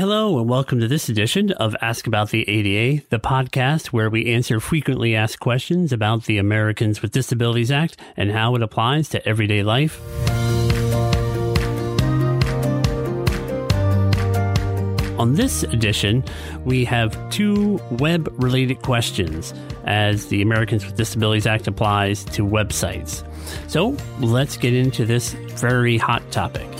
Hello, and welcome to this edition of Ask About the ADA, the podcast where we answer frequently asked questions about the Americans with Disabilities Act and how it applies to everyday life. On this edition, we have two web related questions as the Americans with Disabilities Act applies to websites. So let's get into this very hot topic.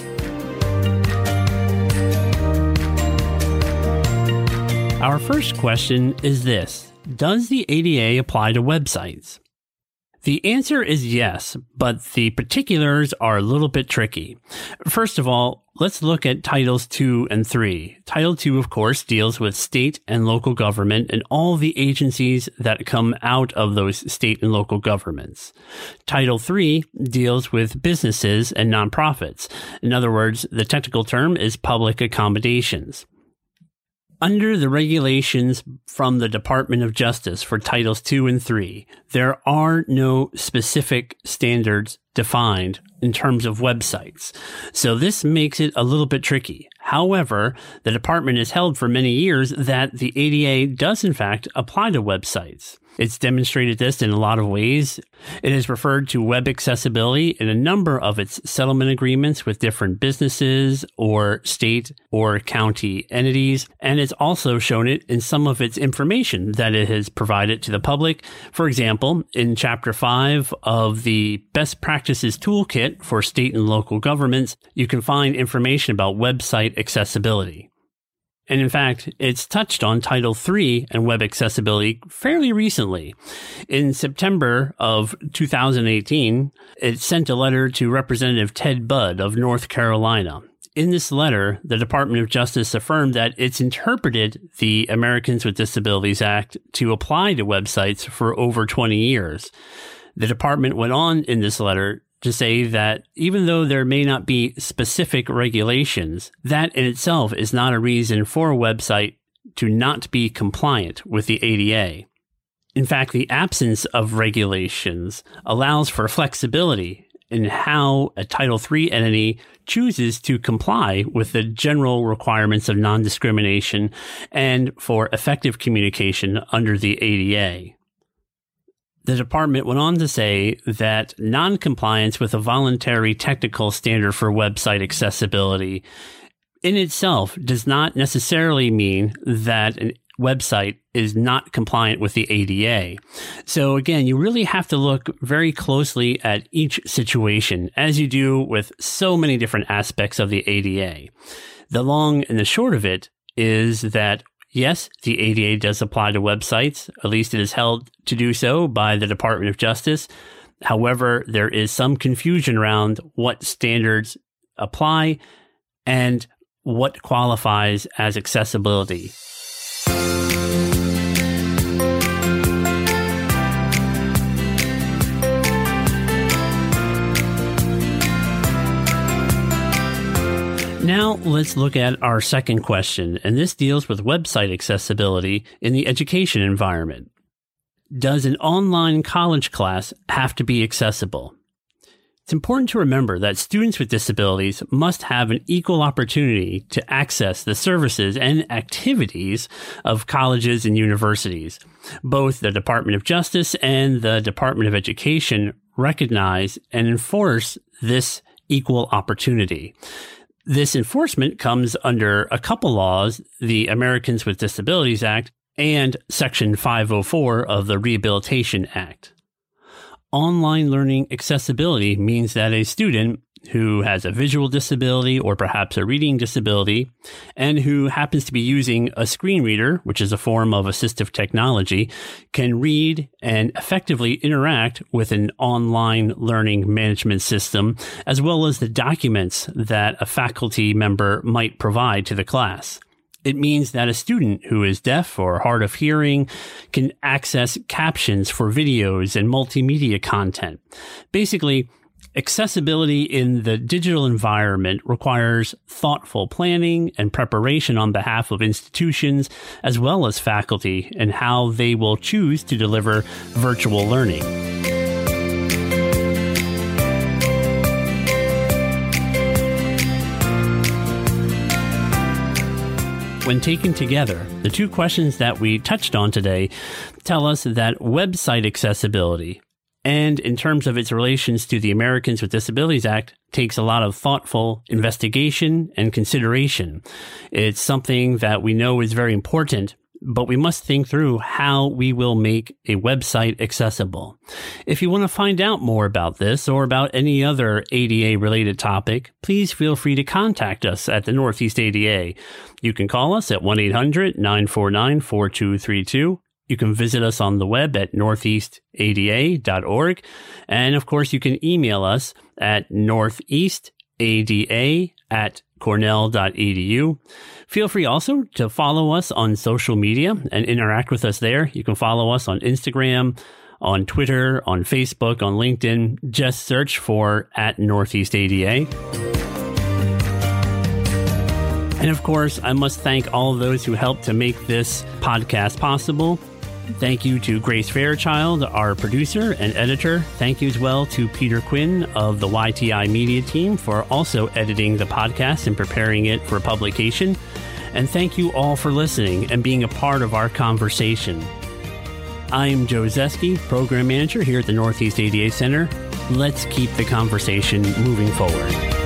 Our first question is this Does the ADA apply to websites? The answer is yes, but the particulars are a little bit tricky. First of all, let's look at Titles 2 and 3. Title 2, of course, deals with state and local government and all the agencies that come out of those state and local governments. Title 3 deals with businesses and nonprofits. In other words, the technical term is public accommodations. Under the regulations from the Department of Justice for Titles 2 and 3, there are no specific standards defined in terms of websites. So this makes it a little bit tricky. However, the department has held for many years that the ADA does in fact apply to websites. It's demonstrated this in a lot of ways. It has referred to web accessibility in a number of its settlement agreements with different businesses or state or county entities. And it's also shown it in some of its information that it has provided to the public. For example, in chapter five of the best practices toolkit for state and local governments, you can find information about website accessibility. And in fact, it's touched on Title III and web accessibility fairly recently. In September of 2018, it sent a letter to Representative Ted Budd of North Carolina. In this letter, the Department of Justice affirmed that it's interpreted the Americans with Disabilities Act to apply to websites for over 20 years. The department went on in this letter to say that even though there may not be specific regulations, that in itself is not a reason for a website to not be compliant with the ADA. In fact, the absence of regulations allows for flexibility in how a Title III entity chooses to comply with the general requirements of non discrimination and for effective communication under the ADA. The department went on to say that noncompliance with a voluntary technical standard for website accessibility in itself does not necessarily mean that a website is not compliant with the ADA. So again, you really have to look very closely at each situation as you do with so many different aspects of the ADA. The long and the short of it is that Yes, the ADA does apply to websites. At least it is held to do so by the Department of Justice. However, there is some confusion around what standards apply and what qualifies as accessibility. Now let's look at our second question, and this deals with website accessibility in the education environment. Does an online college class have to be accessible? It's important to remember that students with disabilities must have an equal opportunity to access the services and activities of colleges and universities. Both the Department of Justice and the Department of Education recognize and enforce this equal opportunity. This enforcement comes under a couple laws, the Americans with Disabilities Act and Section 504 of the Rehabilitation Act. Online learning accessibility means that a student who has a visual disability or perhaps a reading disability and who happens to be using a screen reader, which is a form of assistive technology, can read and effectively interact with an online learning management system, as well as the documents that a faculty member might provide to the class. It means that a student who is deaf or hard of hearing can access captions for videos and multimedia content. Basically, Accessibility in the digital environment requires thoughtful planning and preparation on behalf of institutions as well as faculty and how they will choose to deliver virtual learning. when taken together, the two questions that we touched on today tell us that website accessibility, and in terms of its relations to the Americans with Disabilities Act, takes a lot of thoughtful investigation and consideration. It's something that we know is very important, but we must think through how we will make a website accessible. If you want to find out more about this or about any other ADA related topic, please feel free to contact us at the Northeast ADA. You can call us at 1 800 949 4232 you can visit us on the web at northeastada.org. And of course, you can email us at northeastada at cornell.edu. Feel free also to follow us on social media and interact with us there. You can follow us on Instagram, on Twitter, on Facebook, on LinkedIn. Just search for at Northeast ADA. And of course, I must thank all those who helped to make this podcast possible. Thank you to Grace Fairchild, our producer and editor. Thank you as well to Peter Quinn of the YTI Media team for also editing the podcast and preparing it for publication. And thank you all for listening and being a part of our conversation. I'm Joe Zeski, Program Manager here at the Northeast ADA Center. Let's keep the conversation moving forward.